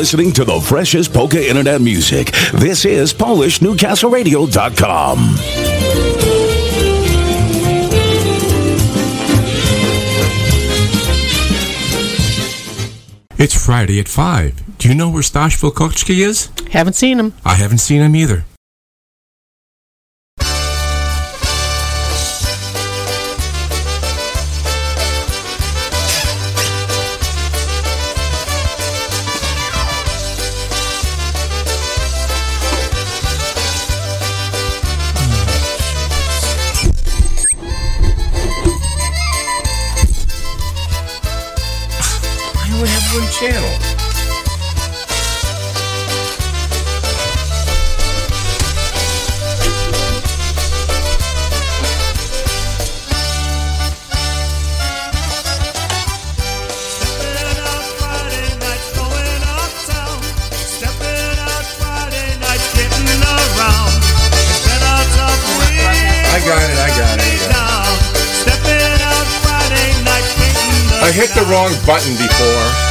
listening to the freshest polka internet music. This is PolishNewcastleRadio.com. It's Friday at 5. Do you know where Stash Volkochki is? Haven't seen him. I haven't seen him either. I hit the wrong button before.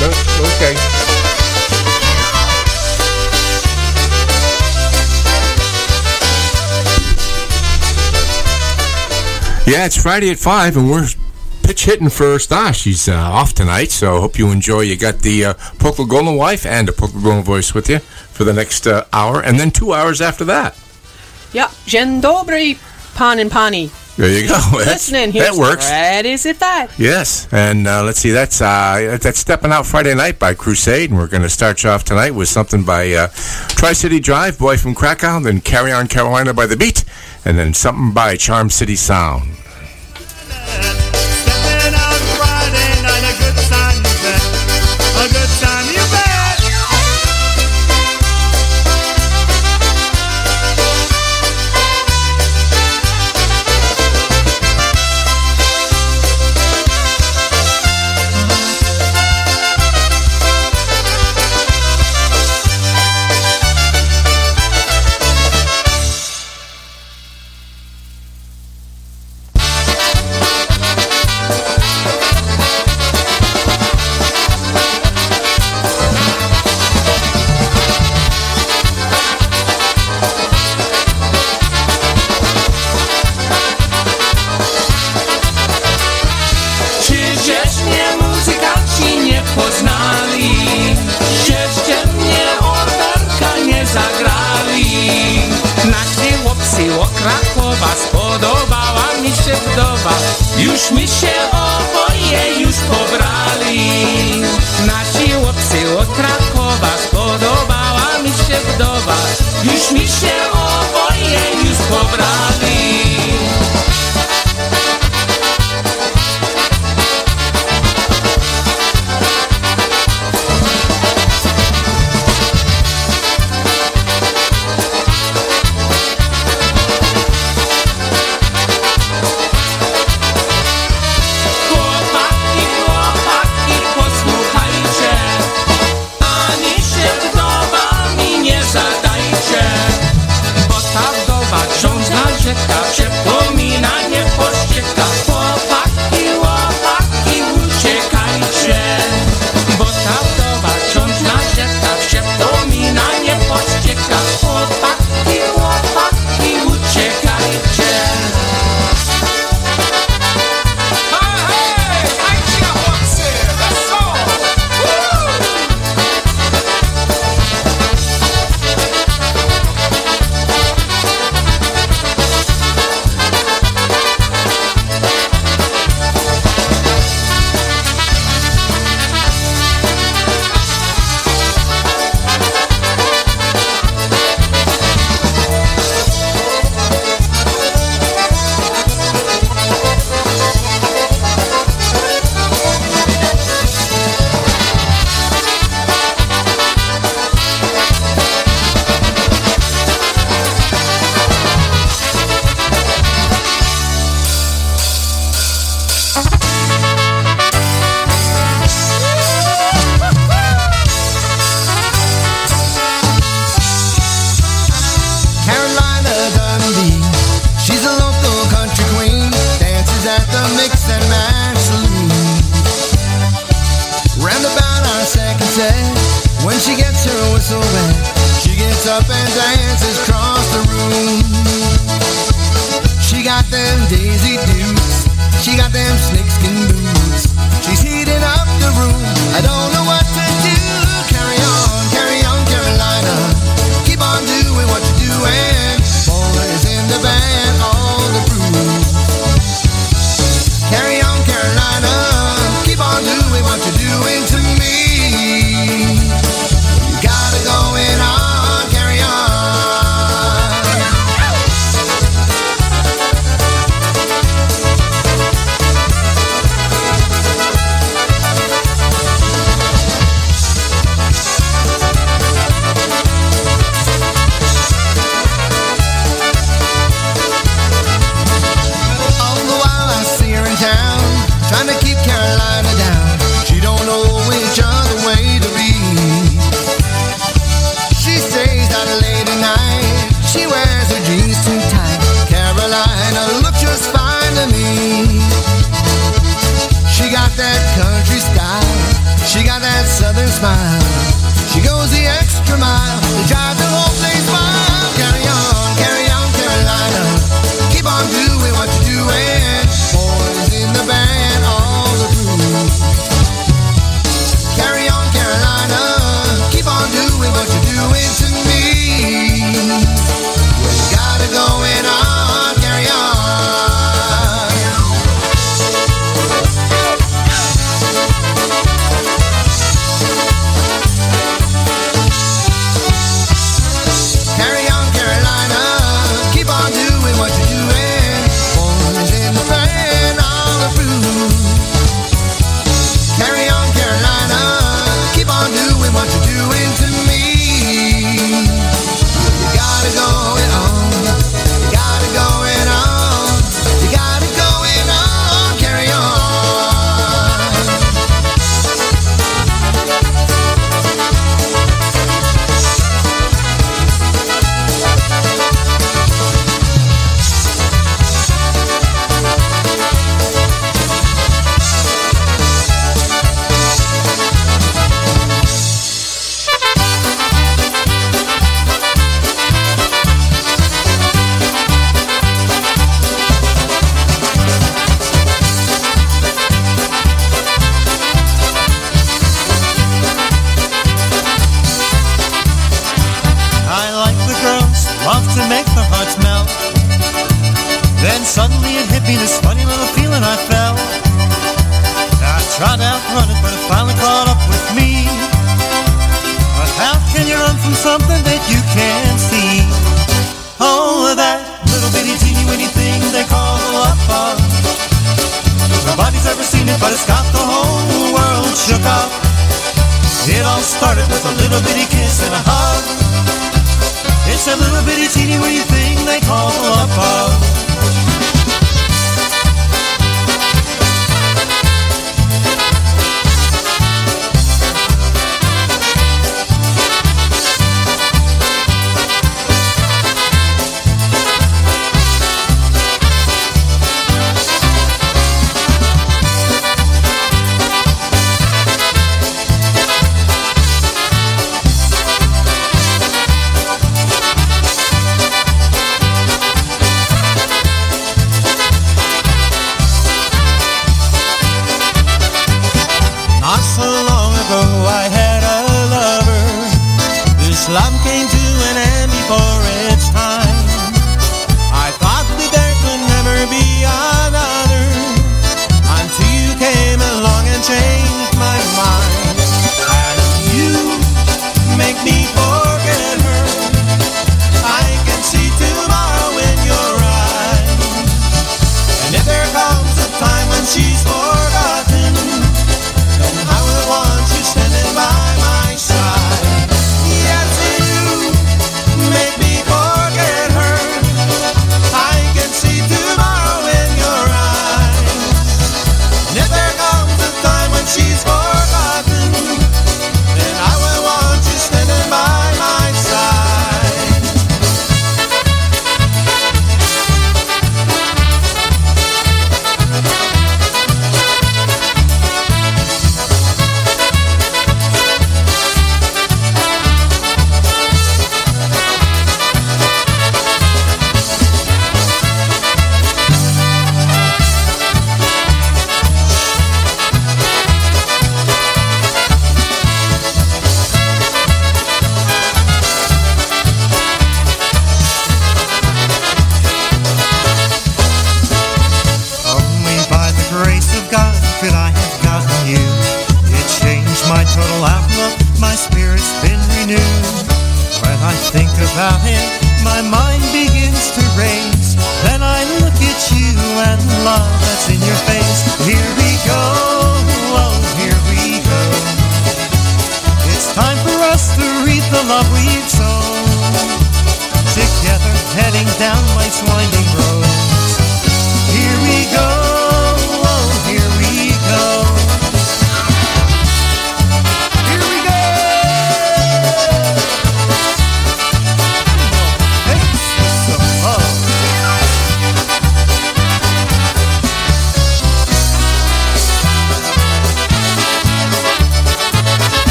No, okay. Yeah, it's Friday at 5, and we're pitch hitting for Stash. She's uh, off tonight, so hope you enjoy. You got the uh, Polka Golden wife and a Polka Golden voice with you for the next uh, hour, and then two hours after that. Yeah. Dzień dobry, pan and pani. There you go. That's- Listening here. That works. That is it that. Yes, and uh, let's see. That's uh, that's stepping out Friday night by Crusade, and we're going to start you off tonight with something by uh, Tri City Drive, Boy from Krakow, then Carry On Carolina by the Beat, and then something by Charm City Sound.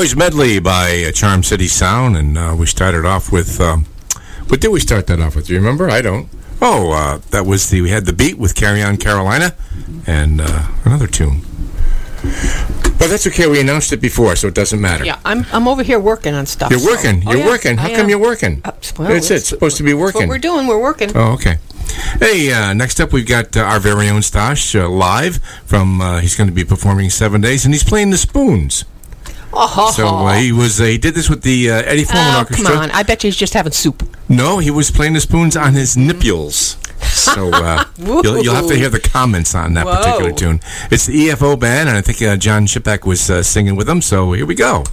Boys medley by uh, Charm City Sound, and uh, we started off with. Um, what did we start that off with? Do you remember? I don't. Oh, uh, that was the. We had the beat with "Carry On Carolina," and uh, another tune. But that's okay. We announced it before, so it doesn't matter. Yeah, I'm I'm over here working on stuff. You're working. Oh, You're yeah, working. How I come am. you're working? Uh, well, That's it. It's supposed to be working. what we're doing. We're working. Oh, okay. Hey, uh, next up we've got uh, our very own Stash uh, live from. Uh, he's going to be performing seven days, and he's playing the spoons. Oh, So uh, he was. Uh, he did this with the uh, Eddie Forman oh, Orchestra. come on! I bet you he's just having soup. No, he was playing the spoons on his nipples. So uh, you'll, you'll have to hear the comments on that Whoa. particular tune. It's the EFO band, and I think uh, John Shipek was uh, singing with them. So here we go.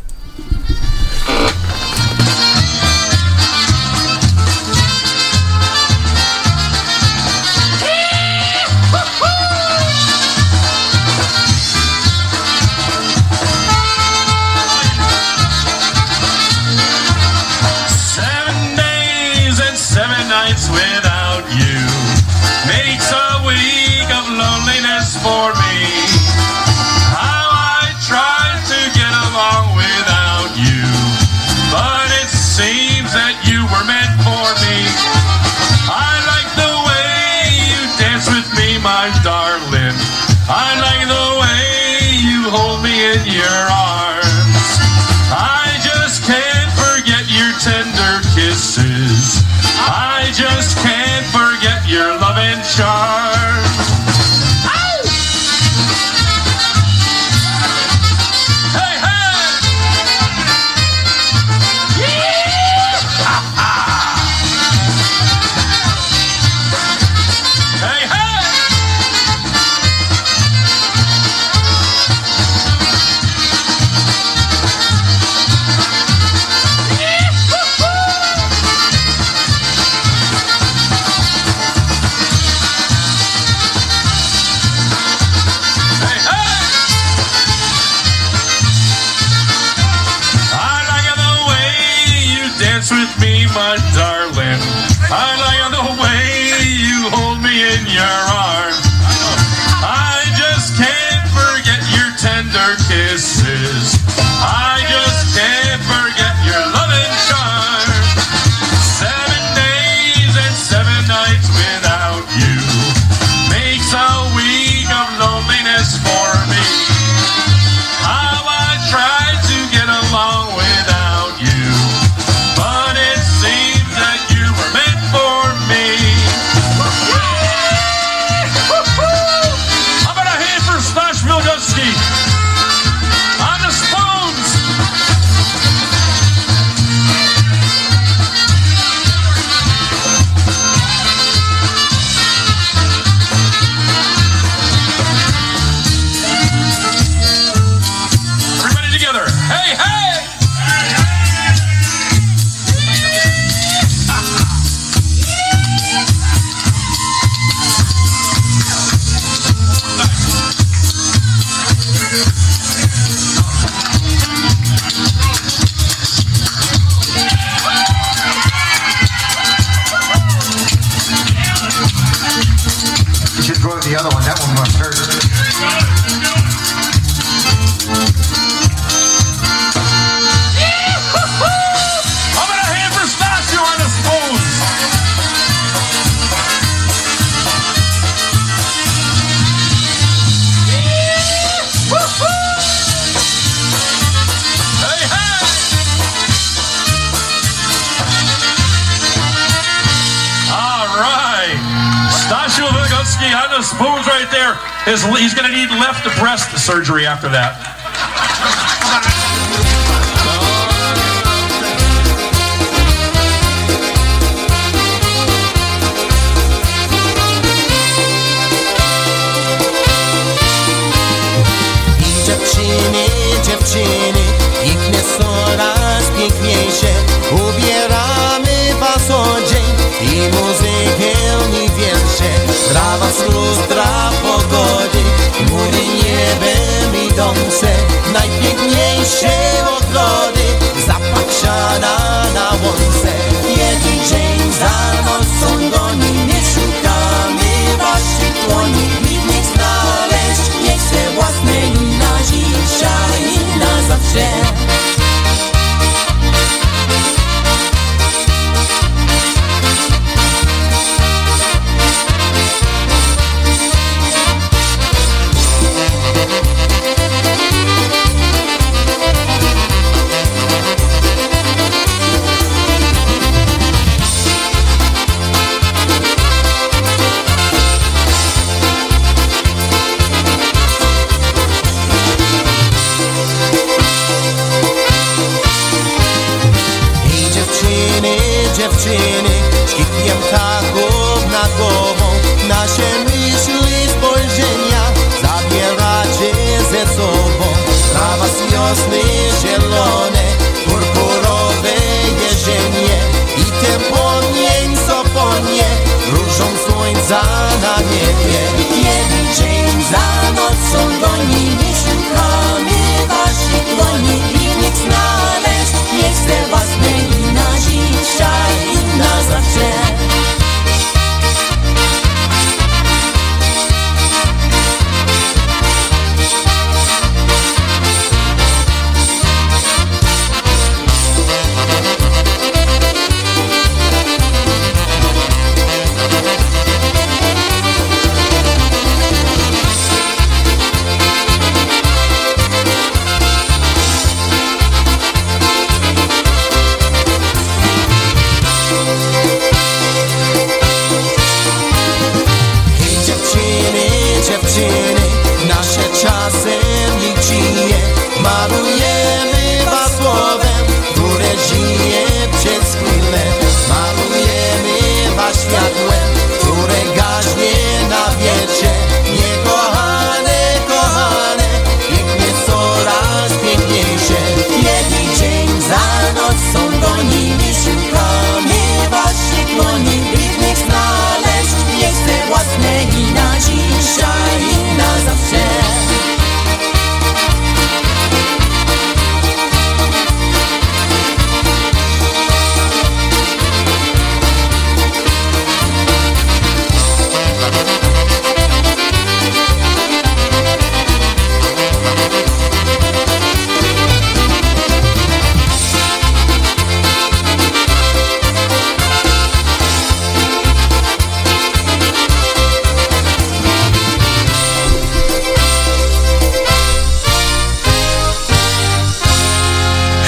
Surgery after that.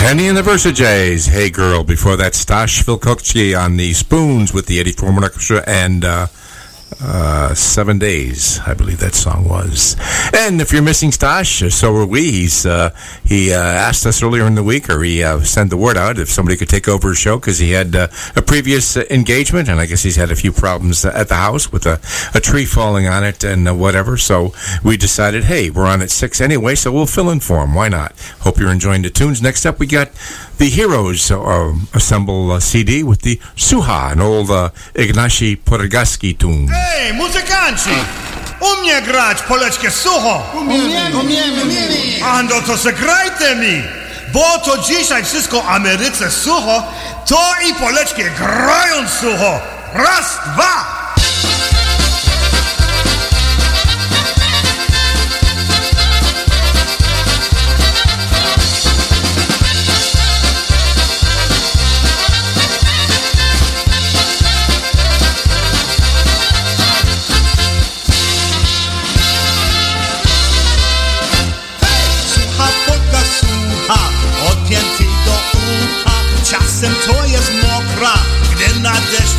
Henny and the Versajays. Hey Girl. Before that, Stash Vilkochi on the Spoons with the EFO Orchestra and uh, uh, Seven Days, I believe that song was. And if you're missing Stash, so are we. He's uh, he uh, asked us earlier in the week, or he uh, sent the word out if somebody could take over his show because he had uh, a previous uh, engagement, and I guess he's had a few problems at the house with a, a tree falling on it and uh, whatever. So we decided, hey, we're on at six anyway, so we'll fill in for him. Why not? Hope you're enjoying the tunes. Next up, we got the Heroes uh, Assemble uh, CD with the Suha, an old uh, Ignacy Podagaski tune. Ej, muzykanci! Umie grać poleczkę sucho! Umiemy, umiemy, umiemy. A no to zagrajcie mi! Bo to dzisiaj wszystko Ameryce sucho, to i poleczkę grają sucho! Raz, dwa!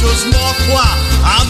just north, why I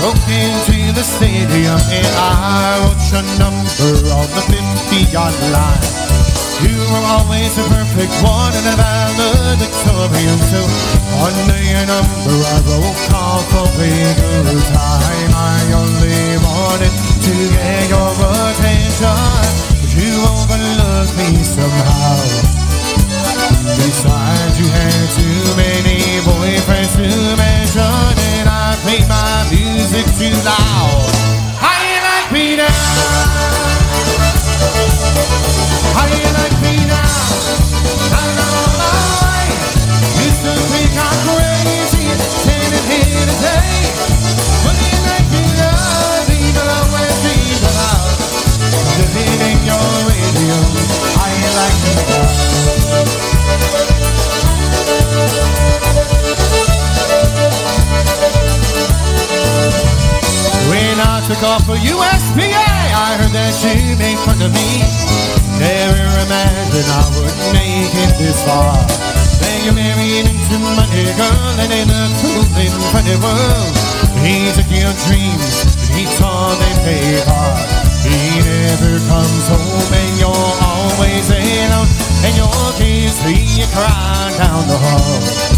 broke into the stadium and I wrote your number on the 50-yard line. You were always the perfect one and a valedictorian. So under your number I wrote call for a good time. I only wanted to get your attention, but you overlooked me somehow. Besides, you had too many boyfriends to mention, and I played my music too loud. How you like me now? How you like me now? I'm on my way. Think I'm crazy, standing here today. But living in your radio. How you like me now? I took off for USPA, I heard that you made fun of me. Never imagined I would make it this far. Then you married into money, girl, and in a cool and funny world. He took your dreams, and he saw they paid hard. He never comes home, and you're always alone. And your kids see you cry down the hall.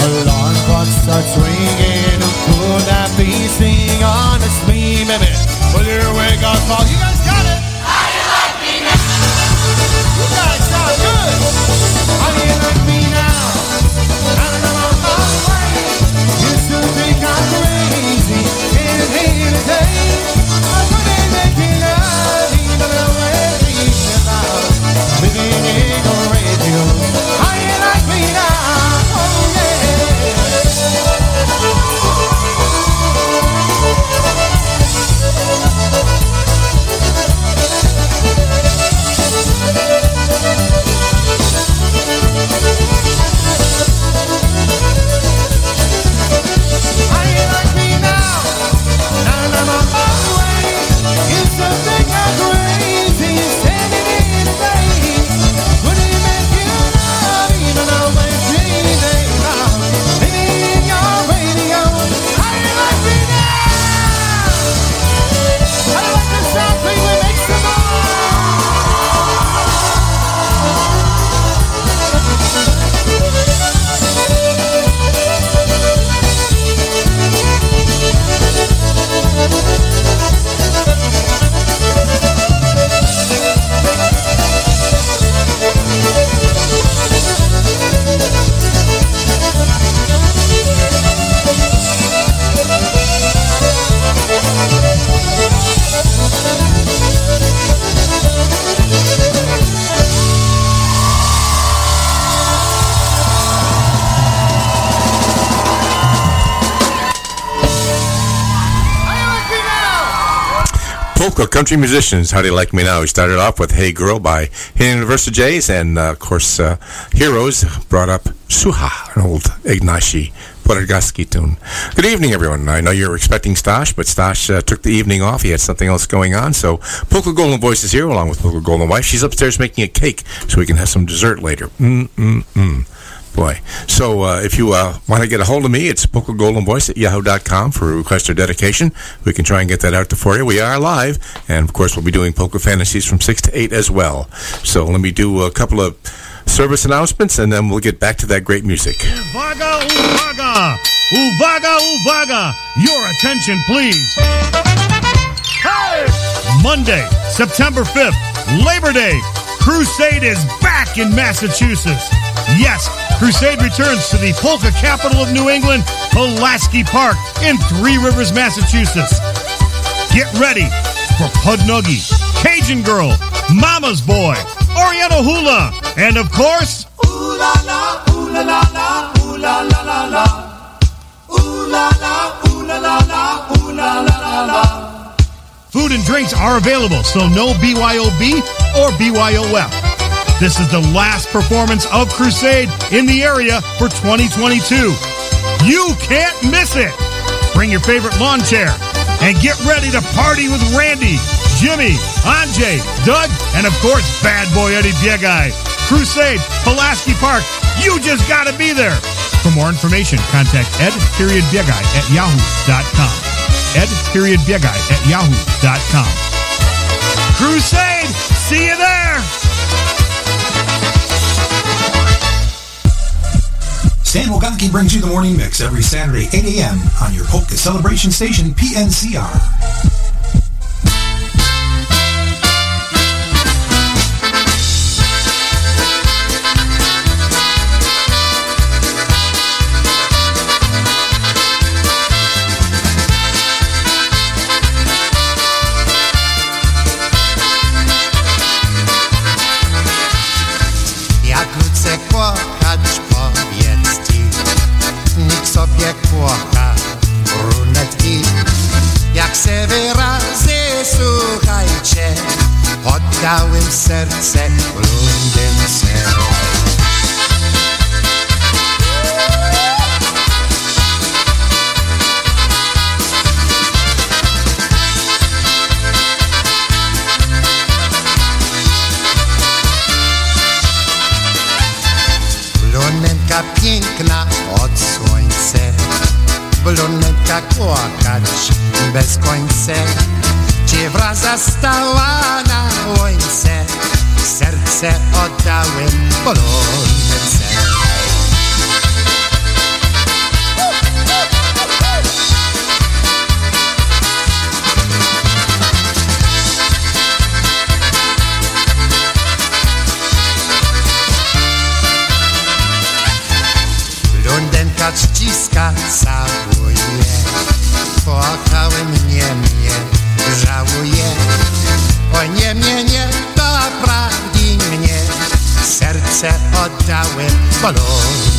Alarm clock starts ringing. Could that be? Sing honestly, baby. Will your wake up call? You guys got it. How you like me now? You guys sound good. You like me now? Used to think I'm crazy. Can't. Country musicians. How do you like me now? We started off with "Hey Girl" by Universal Jays, and uh, of course, uh, Heroes brought up "Suha," an old Ignacy Podergaski tune. Good evening, everyone. I know you're expecting Stash, but Stash uh, took the evening off. He had something else going on, so Polka Golden Voice is here along with Polka Golden Wife. She's upstairs making a cake so we can have some dessert later. Mm mm mm. Boy. So uh, if you uh, want to get a hold of me, it's polkagoldenvoice at yahoo.com for a request or dedication. We can try and get that out there for you. We are live, and of course, we'll be doing Polka Fantasies from 6 to 8 as well. So let me do a couple of service announcements, and then we'll get back to that great music. Uvaga, uvaga! Uvaga, uvaga! Your attention, please. Hey! Monday, September 5th, Labor Day. Crusade is back in Massachusetts. Yes, Crusade returns to the polka capital of New England, Pulaski Park in Three Rivers, Massachusetts. Get ready for Pudnuggy, Cajun Girl, Mama's Boy, Oriental Hula, and of course, Ooh la la, ooh la la la, ooh la la la la. Ooh la la, ooh la la la, ooh la la la la. Food and drinks are available, so no BYOB or BYOF. This is the last performance of Crusade in the area for 2022. You can't miss it. Bring your favorite lawn chair and get ready to party with Randy, Jimmy, Anjay, Doug, and of course, bad boy Eddie Biegai. Crusade, Pulaski Park. You just gotta be there. For more information, contact ed period Biegai at yahoo.com. Ed period Biegai at yahoo.com. Crusade, see you there. Stan Wogaki brings you the morning mix every Saturday, 8 a.m. on your polka celebration station, PNCR. Jak Oddałem serce blondynce Blondynka piękna od słońca Blondynka kochać bez końca чи враза стала на воїнце, серце отдали полон. balón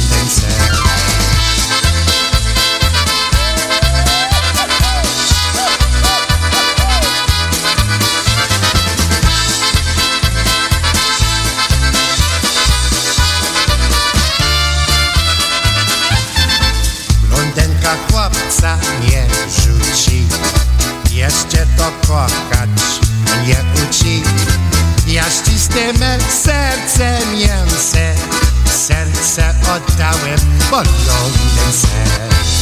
what.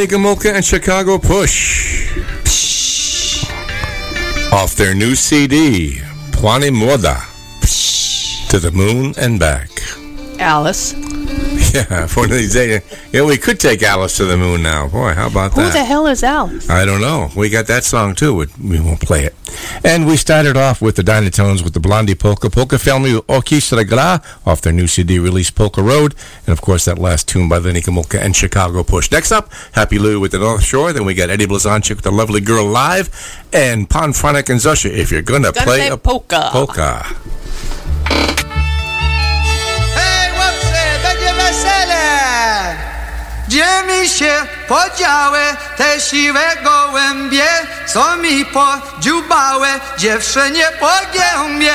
Lenny Gomulka and Chicago Push. Off their new CD, Plani Moda. To the moon and back. Alice. Yeah, for these days. Yeah, we could take Alice to the moon now. Boy, how about Who that? Who the hell is Alice? I don't know. We got that song too. but We won't play it. And we started off with the Dynatones with the Blondie Polka, Polka Family Orchestra Gra off their new CD release Polka Road. And of course, that last tune by Lenny Gomulka and Chicago Push. Next up, Happy Lou with the North Shore. Then we got Eddie Blazonczyk with the Lovely Girl Live. And Pon Fronic and Zusha, if you're going to Gonna play play a polka. polka. Gdzie mi się podziały te siwe gołębie, co mi podziubały dziewczynie po gębie?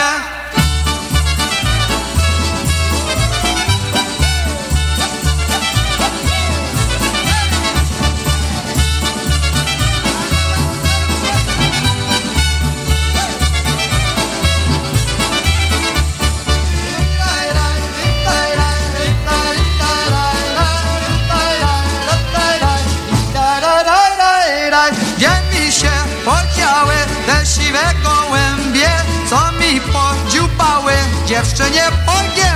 dziewczynie Bogiem.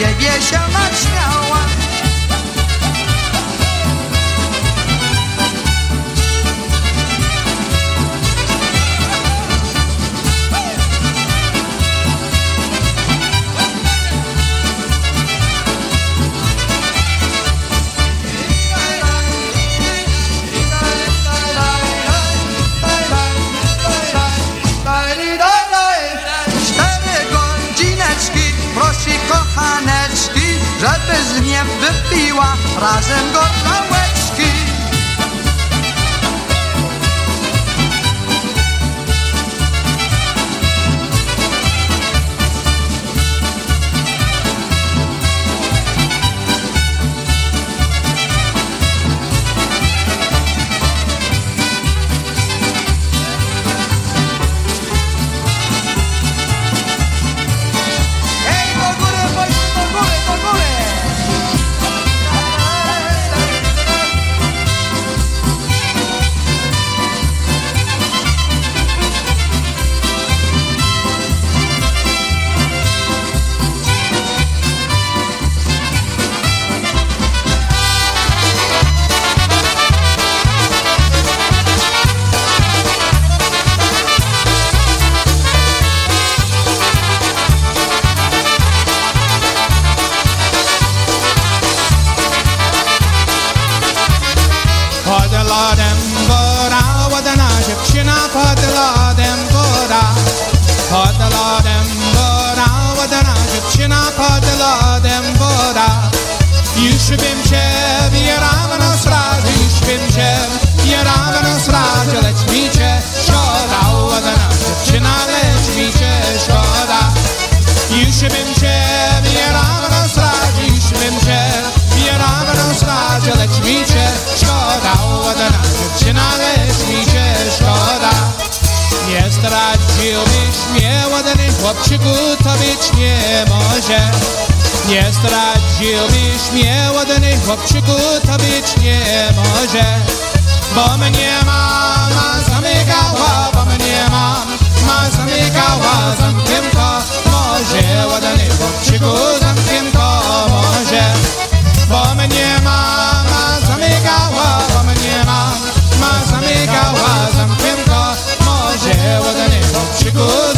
也别想那奇。Wypiła razem zdradziłbyś mnie, ładny chłopczyku, to być nie może. Nie zdradziłbyś mnie, ładny chłopczyku, to być nie może. Bo mnie mama zamykała, bo mnie mama ma zamykała zamknięto może. Ładny chłopczyku, zamknięto może. Bo mnie mama zamykała, bo mnie mama zamykała zamknięto może. Ładny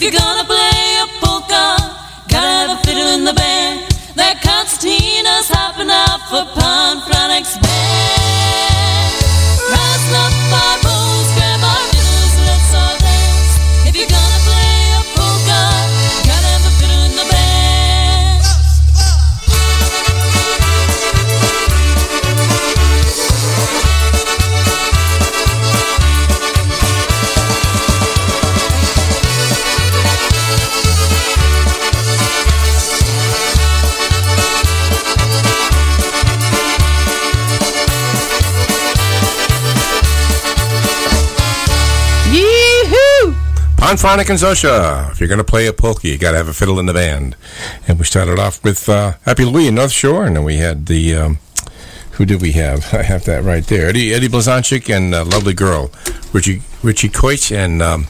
If you're gonna play a polka, gotta have a fiddle in the band. That concertina's hopping out for Pomfronic's band. Ponphonic and Zosha. If you're going to play a polka, you got to have a fiddle in the band. And we started off with uh, Happy Louie in North Shore, and then we had the. Um, who did we have? I have that right there. Eddie Eddie Blazonczyk and uh, Lovely Girl, Richie Richie Koich and um,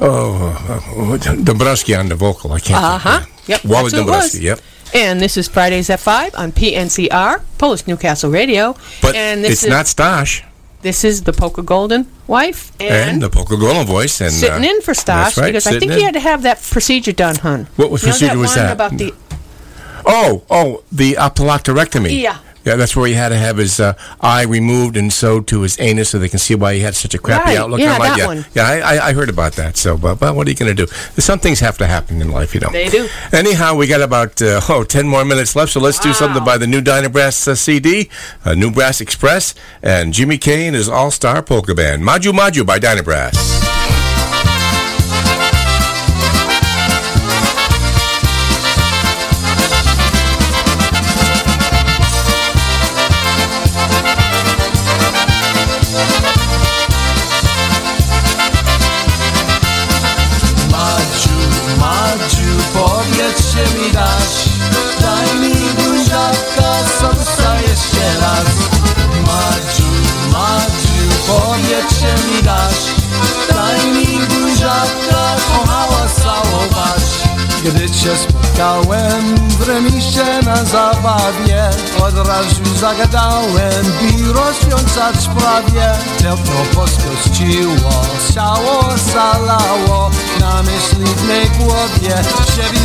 oh uh, Dombrowski on the vocal. I can't. Uh huh. Yep. Wally Dombrowski. Yep. And this is Fridays at 5 on PNCR, Polish Newcastle Radio. But and this it's not Stosh This is the Polka Golden wife. and, And, the polka golden voice and sitting uh, in for that's right, because I think in. he had to have that procedure done, hun. What was You know procedure was that? About the, Oh, oh, the apolactorectomy. Yeah. Yeah, that's where he had to have his uh, eye removed and sewed to his anus so they can see why he had such a crappy Right, outlook. yeah, that yeah, one. yeah, I, I, I heard about that. So, but, but what are you going to do? Some things have to happen in life, you know. They do. Anyhow, we got about uh, oh, 10 more minutes left, so let's do something by the new Dyna Brass uh, CD, uh, New Brass Express, and Jimmy Kane his All Star Polka Band. Maju Maju by Dyna Brass. Zabawie. Od razu zagadałem, by rozwiązać sprawie Tętno poskościło, ciało zalało Na myśliwnej głowie,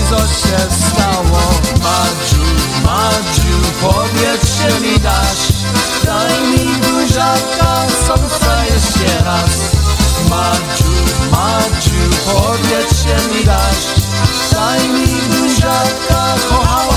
co się stało. Madziu, Madziu, powiedz mi dasz. Daj mi buziaka, serca jeszcze raz. Madziu, Madziu, powiedz mi dasz. Daj mi buziaka, kochała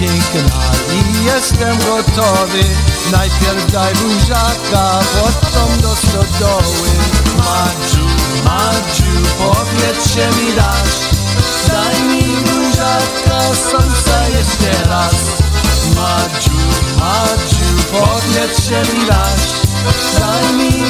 piękna i jestem gotowy. Najpierw daj buziaka, potem do stodoły. Madziu, Madziu, powiedz mi dasz. Daj mi buziaka, serca jeszcze raz. Madziu, Madziu, powiedz mi dasz. Daj mi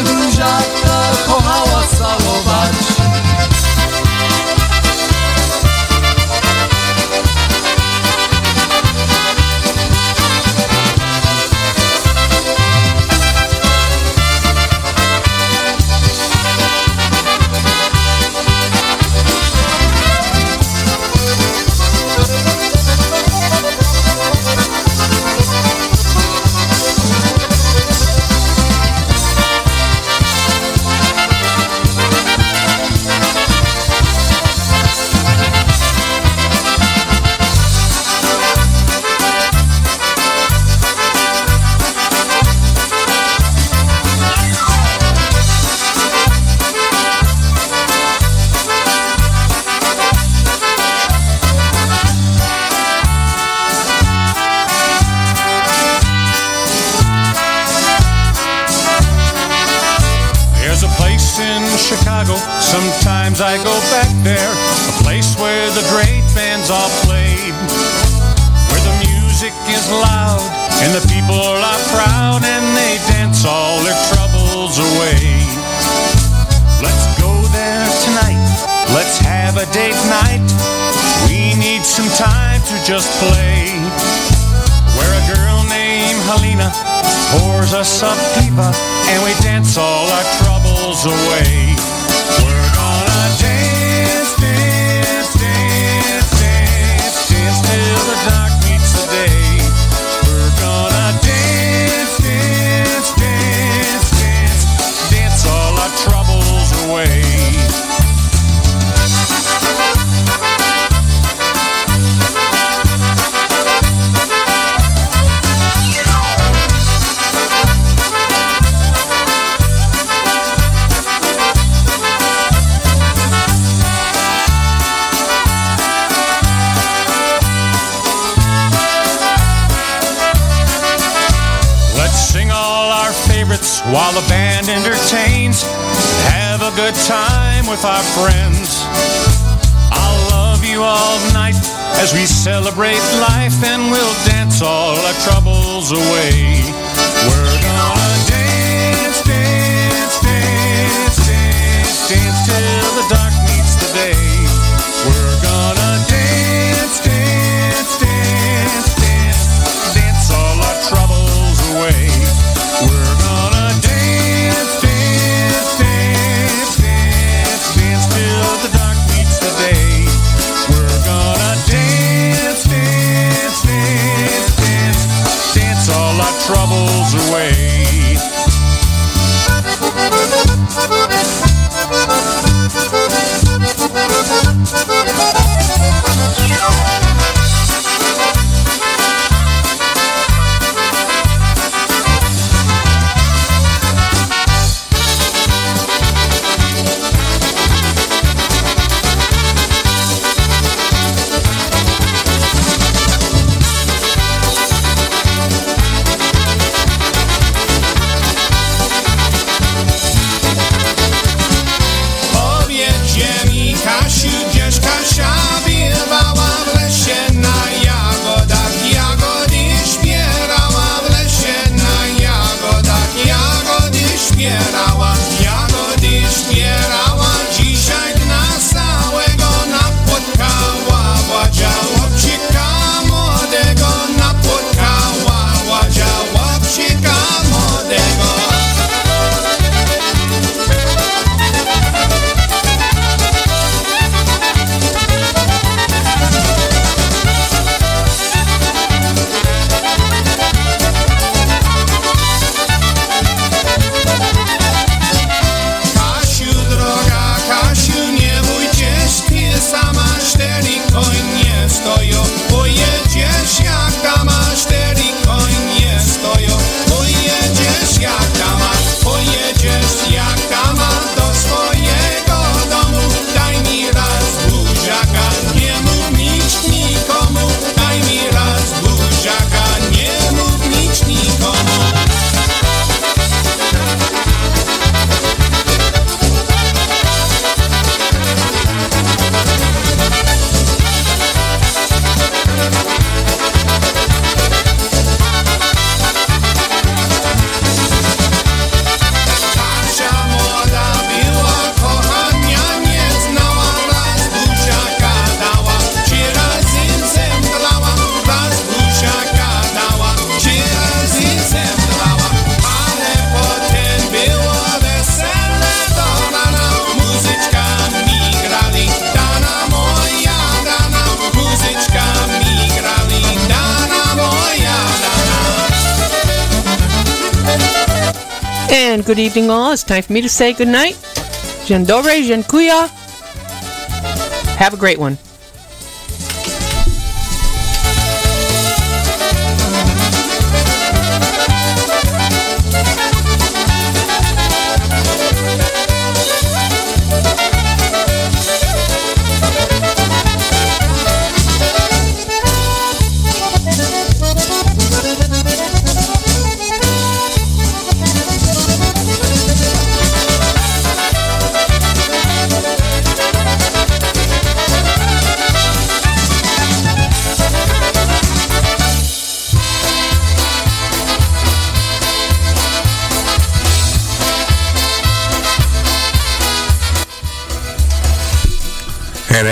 while the band entertains. Have a good time with our friends. I'll love you all night as we celebrate life and we'll dance all our troubles away. Good evening, all. It's time for me to say good night. Dobry, dziękuję. Have a great one.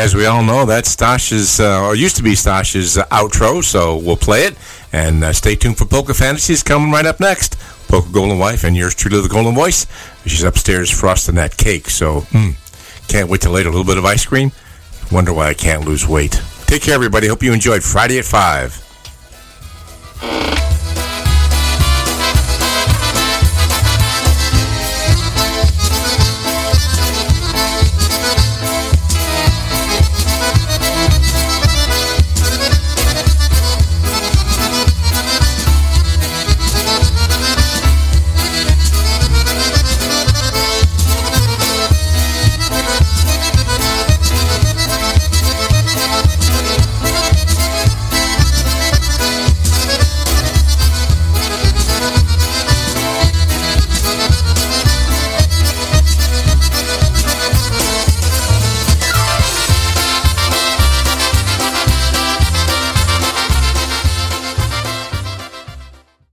As we all know, that's Stash's, uh, or used to be Stash's uh, outro, so we'll play it. And uh, stay tuned for Polka Fantasies coming right up next. Polka Golden Wife and yours truly, the Golden Voice. She's upstairs frosting that cake, so mm, can't wait till later. A little bit of ice cream. Wonder why I can't lose weight. Take care, everybody. Hope you enjoyed Friday at 5.